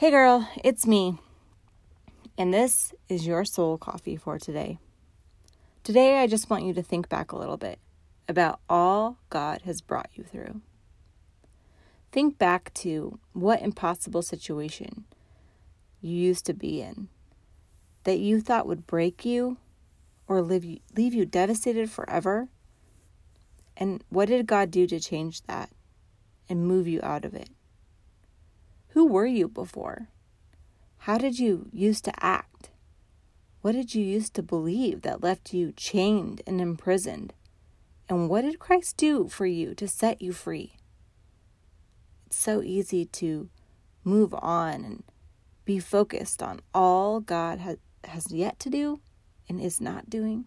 Hey girl, it's me. And this is your soul coffee for today. Today, I just want you to think back a little bit about all God has brought you through. Think back to what impossible situation you used to be in that you thought would break you or leave you, leave you devastated forever. And what did God do to change that and move you out of it? Who were you before? How did you used to act? What did you used to believe that left you chained and imprisoned? And what did Christ do for you to set you free? It's so easy to move on and be focused on all God has, has yet to do and is not doing.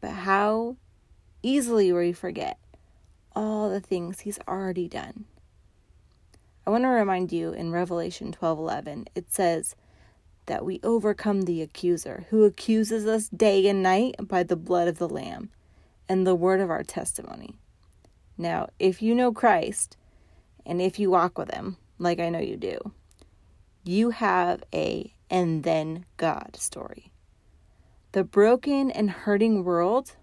But how easily we forget all the things He's already done. I want to remind you in Revelation 12:11 it says that we overcome the accuser who accuses us day and night by the blood of the lamb and the word of our testimony. Now, if you know Christ and if you walk with him, like I know you do, you have a and then God story. The broken and hurting world,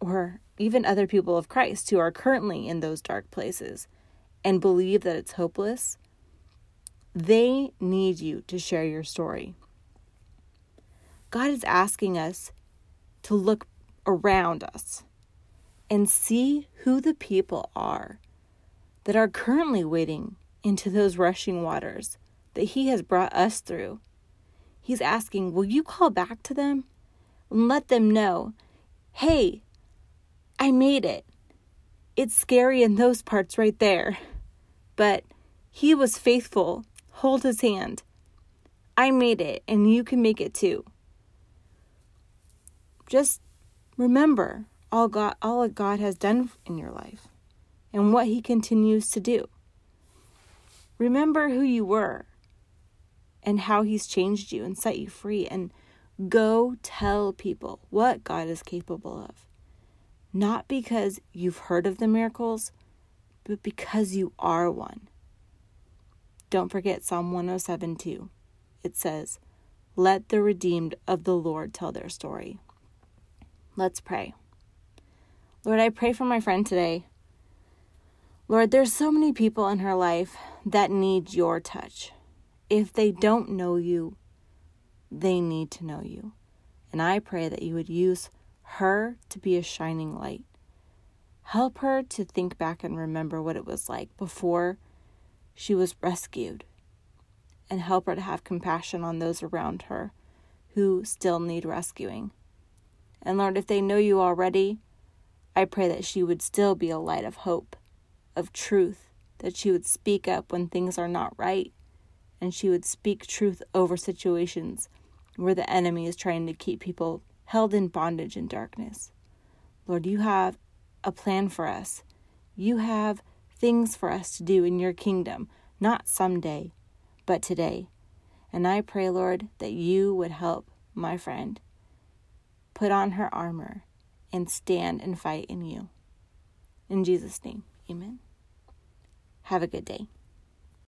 or even other people of Christ who are currently in those dark places, and believe that it's hopeless, they need you to share your story. God is asking us to look around us and see who the people are that are currently wading into those rushing waters that He has brought us through. He's asking, Will you call back to them and let them know, hey, I made it. It's scary in those parts right there. But he was faithful. Hold his hand. I made it, and you can make it too. Just remember all God, all that God has done in your life and what he continues to do. Remember who you were and how he's changed you and set you free and go tell people what God is capable of. Not because you've heard of the miracles, but because you are one. Don't forget Psalm 107 2. It says, Let the redeemed of the Lord tell their story. Let's pray. Lord, I pray for my friend today. Lord, there's so many people in her life that need your touch. If they don't know you, they need to know you. And I pray that you would use her to be a shining light Help her to think back and remember what it was like before she was rescued. And help her to have compassion on those around her who still need rescuing. And Lord, if they know you already, I pray that she would still be a light of hope, of truth, that she would speak up when things are not right, and she would speak truth over situations where the enemy is trying to keep people held in bondage and darkness. Lord, you have a plan for us. You have things for us to do in your kingdom, not someday, but today. And I pray, Lord, that you would help my friend put on her armor and stand and fight in you. In Jesus' name, amen. Have a good day.